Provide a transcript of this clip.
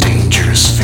dangerous.